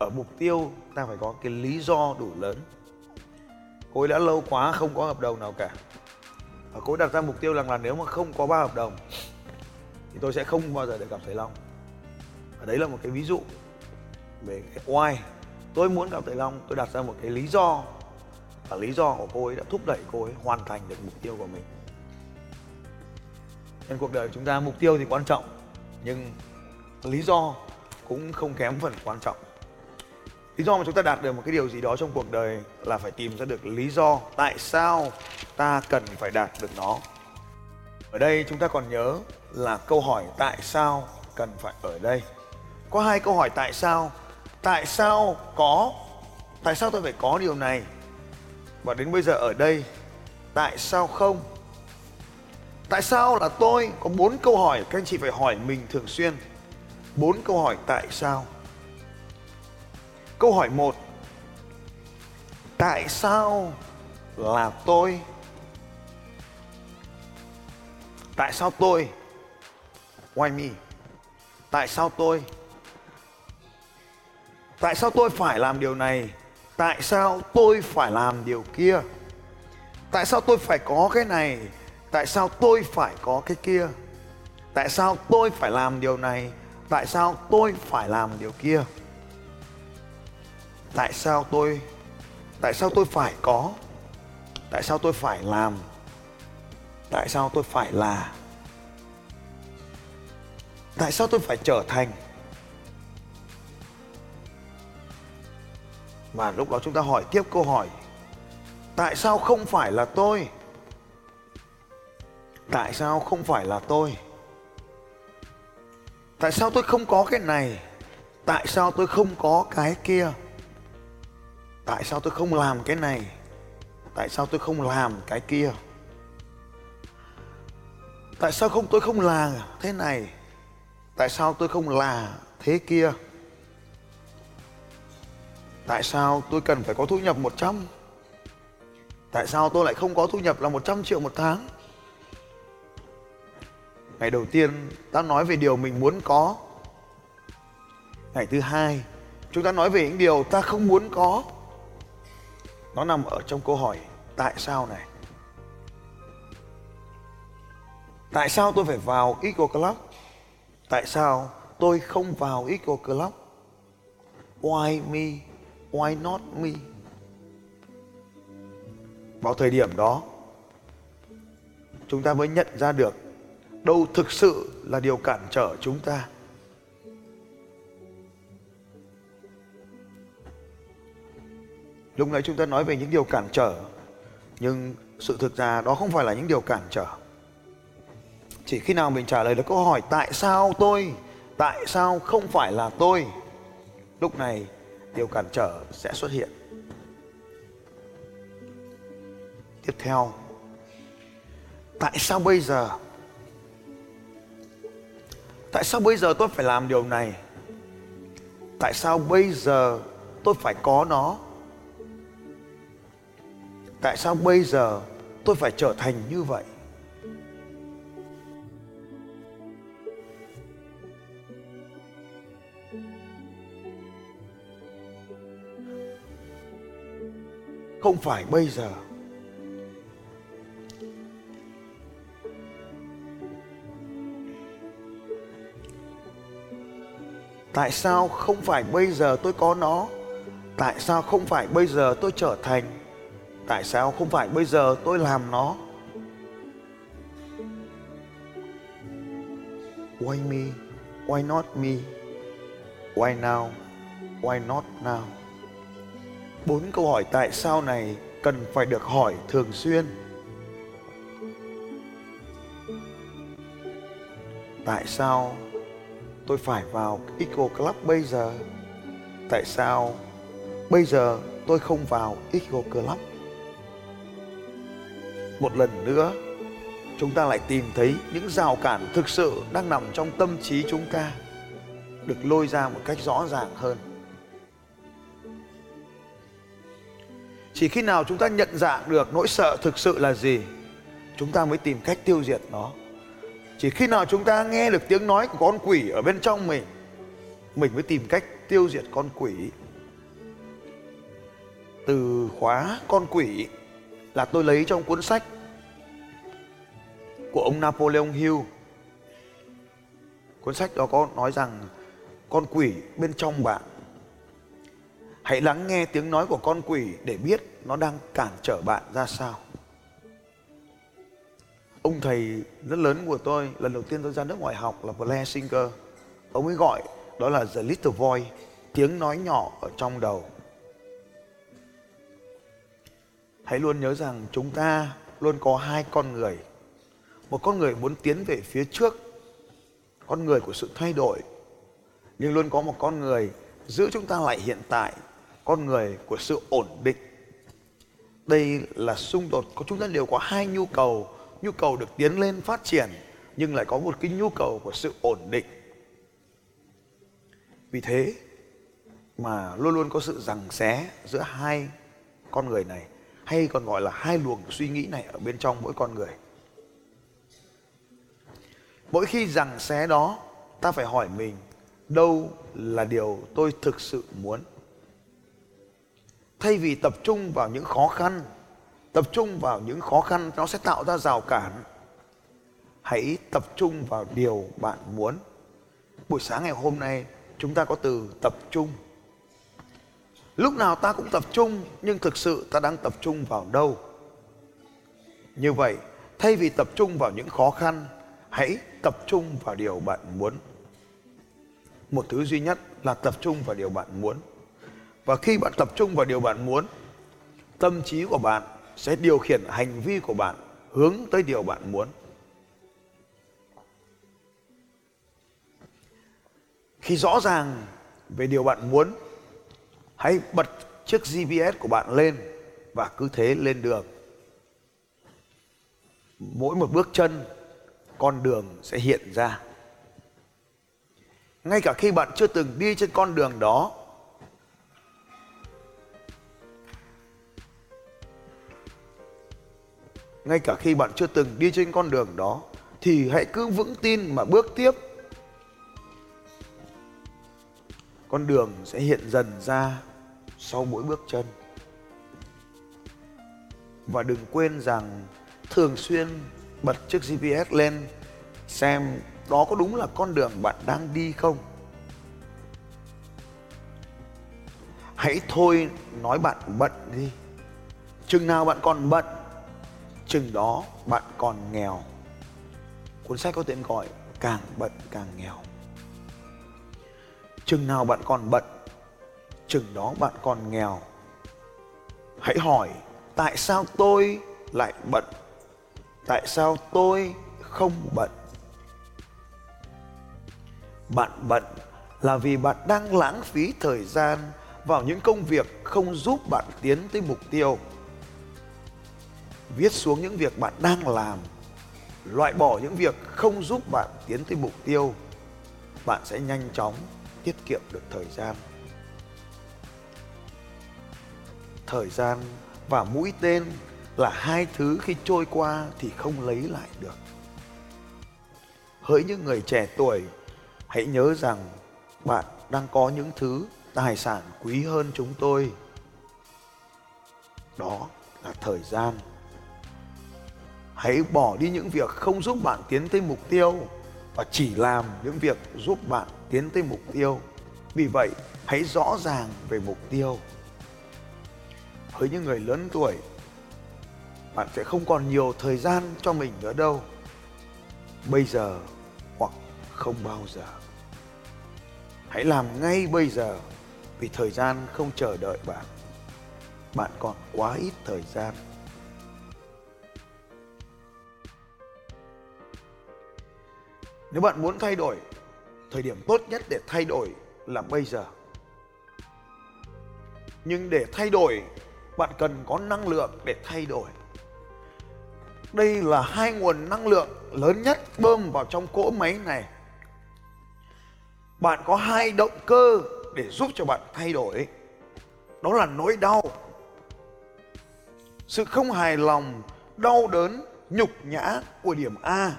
ở mục tiêu, ta phải có cái lý do đủ lớn. Cô ấy đã lâu quá không có hợp đồng nào cả. Và cô ấy đặt ra mục tiêu rằng là nếu mà không có ba hợp đồng, thì tôi sẽ không bao giờ được gặp thầy long. Và đấy là một cái ví dụ về cái why tôi muốn gặp thầy long. Tôi đặt ra một cái lý do, và lý do của cô ấy đã thúc đẩy cô ấy hoàn thành được mục tiêu của mình. Nên cuộc đời chúng ta mục tiêu thì quan trọng, nhưng lý do cũng không kém phần quan trọng lý do mà chúng ta đạt được một cái điều gì đó trong cuộc đời là phải tìm ra được lý do tại sao ta cần phải đạt được nó. Ở đây chúng ta còn nhớ là câu hỏi tại sao cần phải ở đây. Có hai câu hỏi tại sao. Tại sao có? Tại sao tôi phải có điều này? Và đến bây giờ ở đây, tại sao không? Tại sao là tôi? Có bốn câu hỏi, các anh chị phải hỏi mình thường xuyên. Bốn câu hỏi tại sao. Câu hỏi 1 Tại sao là tôi? Tại sao tôi? Why me? Tại sao tôi? Tại sao tôi phải làm điều này? Tại sao tôi phải làm điều kia? Tại sao tôi phải có cái này? Tại sao tôi phải có cái kia? Tại sao tôi phải làm điều này? Tại sao tôi phải làm điều kia? Tại sao tôi, tại sao tôi phải có? Tại sao tôi phải làm? Tại sao tôi phải là? Tại sao tôi phải trở thành? Và lúc đó chúng ta hỏi tiếp câu hỏi, tại sao không phải là tôi? Tại sao không phải là tôi? Tại sao tôi không có cái này? Tại sao tôi không có cái kia? Tại sao tôi không làm cái này? Tại sao tôi không làm cái kia? Tại sao không, tôi không là thế này? Tại sao tôi không là thế kia? Tại sao tôi cần phải có thu nhập 100 tại sao tôi lại không có thu nhập là 100 triệu một tháng? Ngày đầu tiên, ta nói về điều mình muốn có. Ngày thứ hai, chúng ta nói về những điều ta không muốn có nó nằm ở trong câu hỏi, tại sao này? Tại sao tôi phải vào Eagle Club? Tại sao tôi không vào Eagle Club? Why me? Why not me? Vào thời điểm đó, chúng ta mới nhận ra được đâu thực sự là điều cản trở chúng ta. Lúc nãy chúng ta nói về những điều cản trở, nhưng sự thực ra đó không phải là những điều cản trở. Chỉ khi nào mình trả lời được câu hỏi tại sao tôi, tại sao không phải là tôi, lúc này điều cản trở sẽ xuất hiện. Tiếp theo, tại sao bây giờ? Tại sao bây giờ tôi phải làm điều này? Tại sao bây giờ tôi phải có nó? Tại sao bây giờ tôi phải trở thành như vậy? Không phải bây giờ. Tại sao không phải bây giờ tôi có nó? Tại sao không phải bây giờ tôi trở thành tại sao không phải bây giờ tôi làm nó? Why me? Why not me? Why now? Why not now? Bốn câu hỏi tại sao này cần phải được hỏi thường xuyên. Tại sao tôi phải vào Eco Club bây giờ? Tại sao bây giờ tôi không vào Eco Club? Một lần nữa, chúng ta lại tìm thấy những rào cản thực sự đang nằm trong tâm trí chúng ta, được lôi ra một cách rõ ràng hơn. Chỉ khi nào chúng ta nhận dạng được nỗi sợ thực sự là gì, chúng ta mới tìm cách tiêu diệt nó. Chỉ khi nào chúng ta nghe được tiếng nói của con quỷ ở bên trong mình mình mới tìm cách tiêu diệt con quỷ. Từ khóa con quỷ là tôi lấy trong cuốn sách của ông Napoleon Hill. Cuốn sách đó có nói rằng, con quỷ bên trong bạn, hãy lắng nghe tiếng nói của con quỷ để biết nó đang cản trở bạn ra sao. Ông thầy rất lớn của tôi, lần đầu tiên tôi ra nước ngoài học là Blair Singer. Ông ấy gọi đó là the little voice tiếng nói nhỏ ở trong đầu. Hãy luôn nhớ rằng chúng ta luôn có hai con người. Một con người muốn tiến về phía trước, con người của sự thay đổi, nhưng luôn có một con người giữ chúng ta lại hiện tại, con người của sự ổn định. Đây là xung đột của chúng ta đều có hai nhu cầu. Nhu cầu được tiến lên phát triển, nhưng lại có một cái nhu cầu của sự ổn định. Vì thế mà luôn luôn có sự rằng xé giữa hai con người này hay còn gọi là hai luồng suy nghĩ này ở bên trong mỗi con người. Mỗi khi rằng xé đó, ta phải hỏi mình, đâu là điều tôi thực sự muốn? Thay vì tập trung vào những khó khăn, tập trung vào những khó khăn nó sẽ tạo ra rào cản, hãy tập trung vào điều bạn muốn. Buổi sáng ngày hôm nay, chúng ta có từ tập trung lúc nào ta cũng tập trung, nhưng thực sự ta đang tập trung vào đâu? Như vậy, thay vì tập trung vào những khó khăn, hãy tập trung vào điều bạn muốn. Một thứ duy nhất là tập trung vào điều bạn muốn. Và khi bạn tập trung vào điều bạn muốn, tâm trí của bạn sẽ điều khiển hành vi của bạn hướng tới điều bạn muốn. Khi rõ ràng về điều bạn muốn hãy bật chiếc gps của bạn lên và cứ thế lên đường. Mỗi một bước chân, con đường sẽ hiện ra. Ngay cả khi bạn chưa từng đi trên con đường đó, ngay cả khi bạn chưa từng đi trên con đường đó, thì hãy cứ vững tin mà bước tiếp. Con đường sẽ hiện dần ra sau mỗi bước chân. Và đừng quên rằng thường xuyên bật chiếc GPS lên xem đó có đúng là con đường bạn đang đi không. Hãy thôi nói bạn bận đi. Chừng nào bạn còn bận, chừng đó bạn còn nghèo. Cuốn sách có tên gọi càng bận càng nghèo. Chừng nào bạn còn bận chừng đó bạn còn nghèo. Hãy hỏi, tại sao tôi lại bận? Tại sao tôi không bận? Bạn bận là vì bạn đang lãng phí thời gian vào những công việc không giúp bạn tiến tới mục tiêu. Viết xuống những việc bạn đang làm, loại bỏ những việc không giúp bạn tiến tới mục tiêu, bạn sẽ nhanh chóng tiết kiệm được thời gian. Thời gian và mũi tên là hai thứ khi trôi qua thì không lấy lại được. Hỡi những người trẻ tuổi, hãy nhớ rằng bạn đang có những thứ tài sản quý hơn chúng tôi. Đó là thời gian. Hãy bỏ đi những việc không giúp bạn tiến tới mục tiêu và chỉ làm những việc giúp bạn tiến tới mục tiêu. Vì vậy, hãy rõ ràng về mục tiêu với những người lớn tuổi, bạn sẽ không còn nhiều thời gian cho mình nữa đâu. Bây giờ hoặc không bao giờ. Hãy làm ngay bây giờ vì thời gian không chờ đợi bạn. Bạn còn quá ít thời gian. Nếu bạn muốn thay đổi, thời điểm tốt nhất để thay đổi là bây giờ. Nhưng để thay đổi bạn cần có năng lượng để thay đổi. Đây là hai nguồn năng lượng lớn nhất bơm vào trong cỗ máy này. Bạn có hai động cơ để giúp cho bạn thay đổi. Đó là nỗi đau, sự không hài lòng, đau đớn, nhục nhã của điểm a,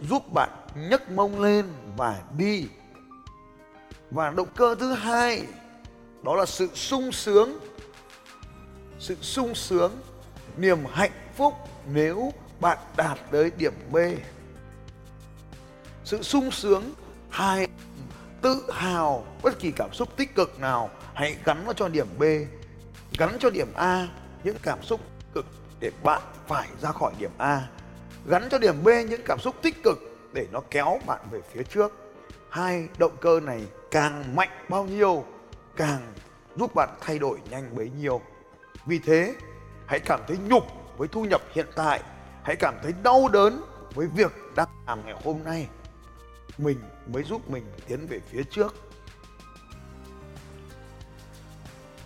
giúp bạn nhấc mông lên và đi và động cơ thứ hai, đó là sự sung sướng sự sung sướng, niềm hạnh phúc nếu bạn đạt tới điểm b. Sự sung sướng hai tự hào, bất kỳ cảm xúc tích cực nào, hãy gắn nó cho điểm b. Gắn cho điểm a, những cảm xúc cực để bạn phải ra khỏi điểm a. Gắn cho điểm b những cảm xúc tích cực để nó kéo bạn về phía trước. Hai động cơ này càng mạnh bao nhiêu, càng giúp bạn thay đổi nhanh bấy nhiêu vì thế, hãy cảm thấy nhục với thu nhập hiện tại, hãy cảm thấy đau đớn với việc đang làm ngày hôm nay. Mình mới giúp mình tiến về phía trước.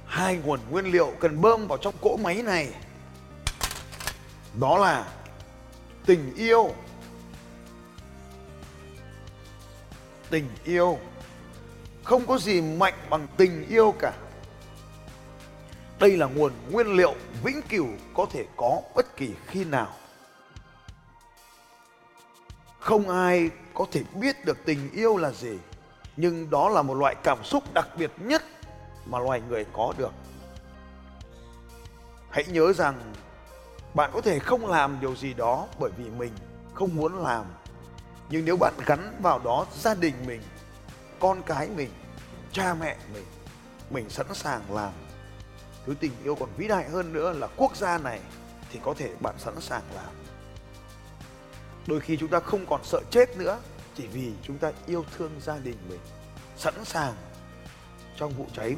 Hai nguồn nguyên liệu cần bơm vào trong cỗ máy này. Đó là tình yêu. Tình yêu không có gì mạnh bằng tình yêu cả đây là nguồn nguyên liệu vĩnh cửu có thể có bất kỳ khi nào. Không ai có thể biết được tình yêu là gì, nhưng đó là một loại cảm xúc đặc biệt nhất mà loài người có được. Hãy nhớ rằng bạn có thể không làm điều gì đó bởi vì mình không muốn làm. Nhưng nếu bạn gắn vào đó gia đình mình, con cái mình, cha mẹ mình mình sẵn sàng làm thứ tình yêu còn vĩ đại hơn nữa là quốc gia này thì có thể bạn sẵn sàng làm. Đôi khi chúng ta không còn sợ chết nữa, chỉ vì chúng ta yêu thương gia đình mình. Sẵn sàng. Trong vụ cháy,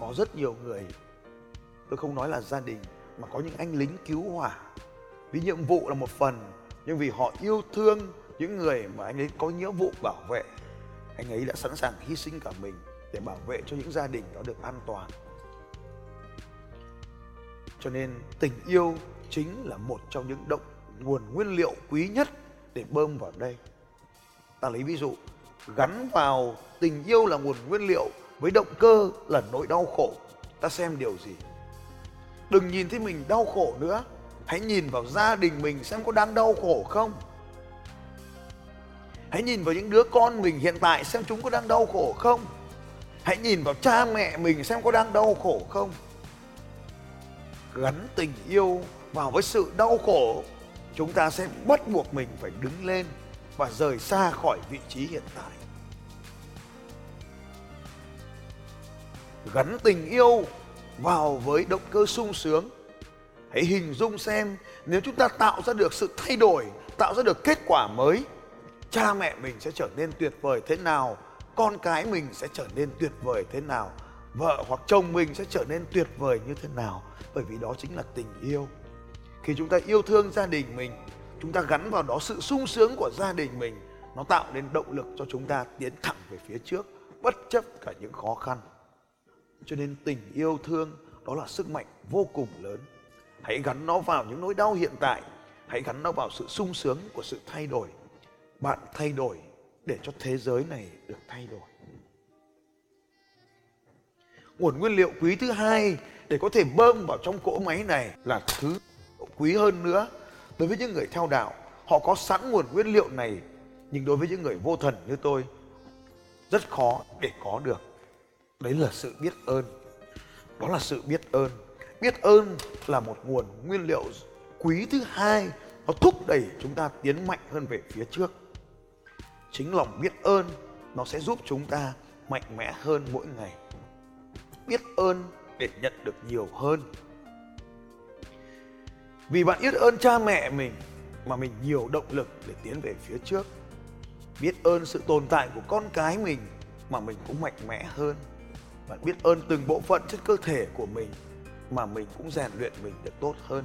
có rất nhiều người, tôi không nói là gia đình, mà có những anh lính cứu hỏa. Vì nhiệm vụ là một phần, nhưng vì họ yêu thương những người mà anh ấy có nghĩa vụ bảo vệ, anh ấy đã sẵn sàng hy sinh cả mình để bảo vệ cho những gia đình đó được an toàn cho nên tình yêu chính là một trong những động nguồn nguyên liệu quý nhất để bơm vào đây. Ta lấy ví dụ, gắn vào tình yêu là nguồn nguyên liệu với động cơ là nỗi đau khổ. Ta xem điều gì? Đừng nhìn thấy mình đau khổ nữa. Hãy nhìn vào gia đình mình xem có đang đau khổ không. Hãy nhìn vào những đứa con mình hiện tại xem chúng có đang đau khổ không. Hãy nhìn vào cha mẹ mình xem có đang đau khổ không gắn tình yêu vào với sự đau khổ, chúng ta sẽ bắt buộc mình phải đứng lên và rời xa khỏi vị trí hiện tại. Gắn tình yêu vào với động cơ sung sướng. Hãy hình dung xem nếu chúng ta tạo ra được sự thay đổi, tạo ra được kết quả mới, cha mẹ mình sẽ trở nên tuyệt vời thế nào, con cái mình sẽ trở nên tuyệt vời thế nào vợ hoặc chồng mình sẽ trở nên tuyệt vời như thế nào? Bởi vì đó chính là tình yêu. Khi chúng ta yêu thương gia đình mình, chúng ta gắn vào đó sự sung sướng của gia đình mình, nó tạo nên động lực cho chúng ta tiến thẳng về phía trước, bất chấp cả những khó khăn. Cho nên tình yêu thương, đó là sức mạnh vô cùng lớn. Hãy gắn nó vào những nỗi đau hiện tại, hãy gắn nó vào sự sung sướng của sự thay đổi. Bạn thay đổi để cho thế giới này được thay đổi nguồn nguyên liệu quý thứ hai để có thể bơm vào trong cỗ máy này là thứ quý hơn nữa. Đối với những người theo đạo, họ có sẵn nguồn nguyên liệu này, nhưng đối với những người vô thần như tôi, rất khó để có được. Đấy là sự biết ơn. Đó là sự biết ơn. Biết ơn là một nguồn nguyên liệu quý thứ hai, nó thúc đẩy chúng ta tiến mạnh hơn về phía trước. Chính lòng biết ơn, nó sẽ giúp chúng ta mạnh mẽ hơn mỗi ngày biết ơn để nhận được nhiều hơn. Vì bạn biết ơn cha mẹ mình mà mình nhiều động lực để tiến về phía trước. Biết ơn sự tồn tại của con cái mình mà mình cũng mạnh mẽ hơn. Bạn biết ơn từng bộ phận trên cơ thể của mình mà mình cũng rèn luyện mình được tốt hơn.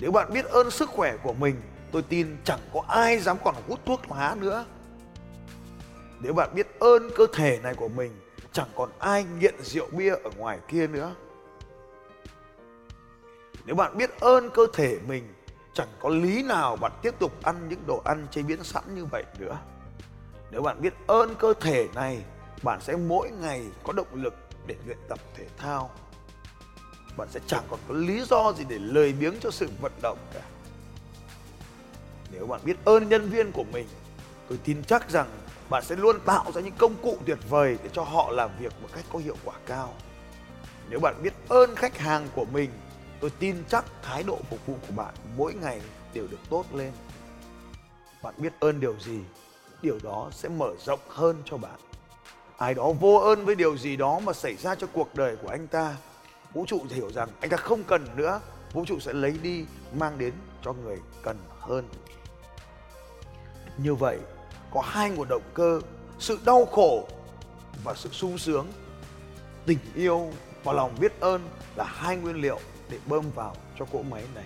Nếu bạn biết ơn sức khỏe của mình, tôi tin chẳng có ai dám còn hút thuốc lá nữa. Nếu bạn biết ơn cơ thể này của mình chẳng còn ai nghiện rượu bia ở ngoài kia nữa. Nếu bạn biết ơn cơ thể mình, chẳng có lý nào bạn tiếp tục ăn những đồ ăn chế biến sẵn như vậy nữa. Nếu bạn biết ơn cơ thể này, bạn sẽ mỗi ngày có động lực để luyện tập thể thao. Bạn sẽ chẳng còn có lý do gì để lười biếng cho sự vận động cả. Nếu bạn biết ơn nhân viên của mình, tôi tin chắc rằng bạn sẽ luôn tạo ra những công cụ tuyệt vời để cho họ làm việc một cách có hiệu quả cao. Nếu bạn biết ơn khách hàng của mình, tôi tin chắc thái độ phục vụ của bạn mỗi ngày đều được tốt lên. Bạn biết ơn điều gì, điều đó sẽ mở rộng hơn cho bạn. Ai đó vô ơn với điều gì đó mà xảy ra cho cuộc đời của anh ta, vũ trụ sẽ hiểu rằng anh ta không cần nữa. Vũ trụ sẽ lấy đi, mang đến cho người cần hơn. Như vậy có hai nguồn động cơ, sự đau khổ và sự sung sướng. Tình yêu và lòng biết ơn là hai nguyên liệu để bơm vào cho cỗ máy này.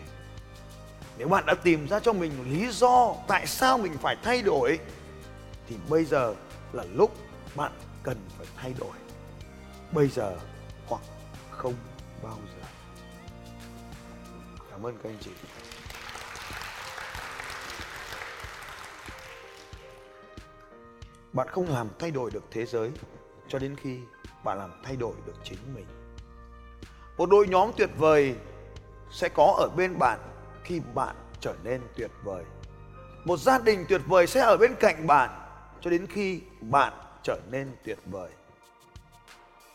Nếu bạn đã tìm ra cho mình lý do tại sao mình phải thay đổi, thì bây giờ là lúc bạn cần phải thay đổi. Bây giờ hoặc không bao giờ. Cảm ơn các anh chị. Bạn không làm thay đổi được thế giới, cho đến khi bạn làm thay đổi được chính mình. Một đội nhóm tuyệt vời sẽ có ở bên bạn khi bạn trở nên tuyệt vời. Một gia đình tuyệt vời sẽ ở bên cạnh bạn cho đến khi bạn trở nên tuyệt vời.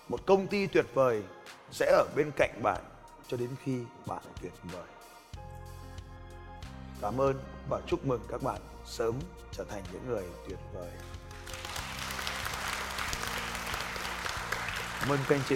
Một công ty tuyệt vời sẽ ở bên cạnh bạn cho đến khi bạn tuyệt vời. Cảm ơn và chúc mừng các bạn sớm trở thành những người tuyệt vời. Cảm ơn các anh chị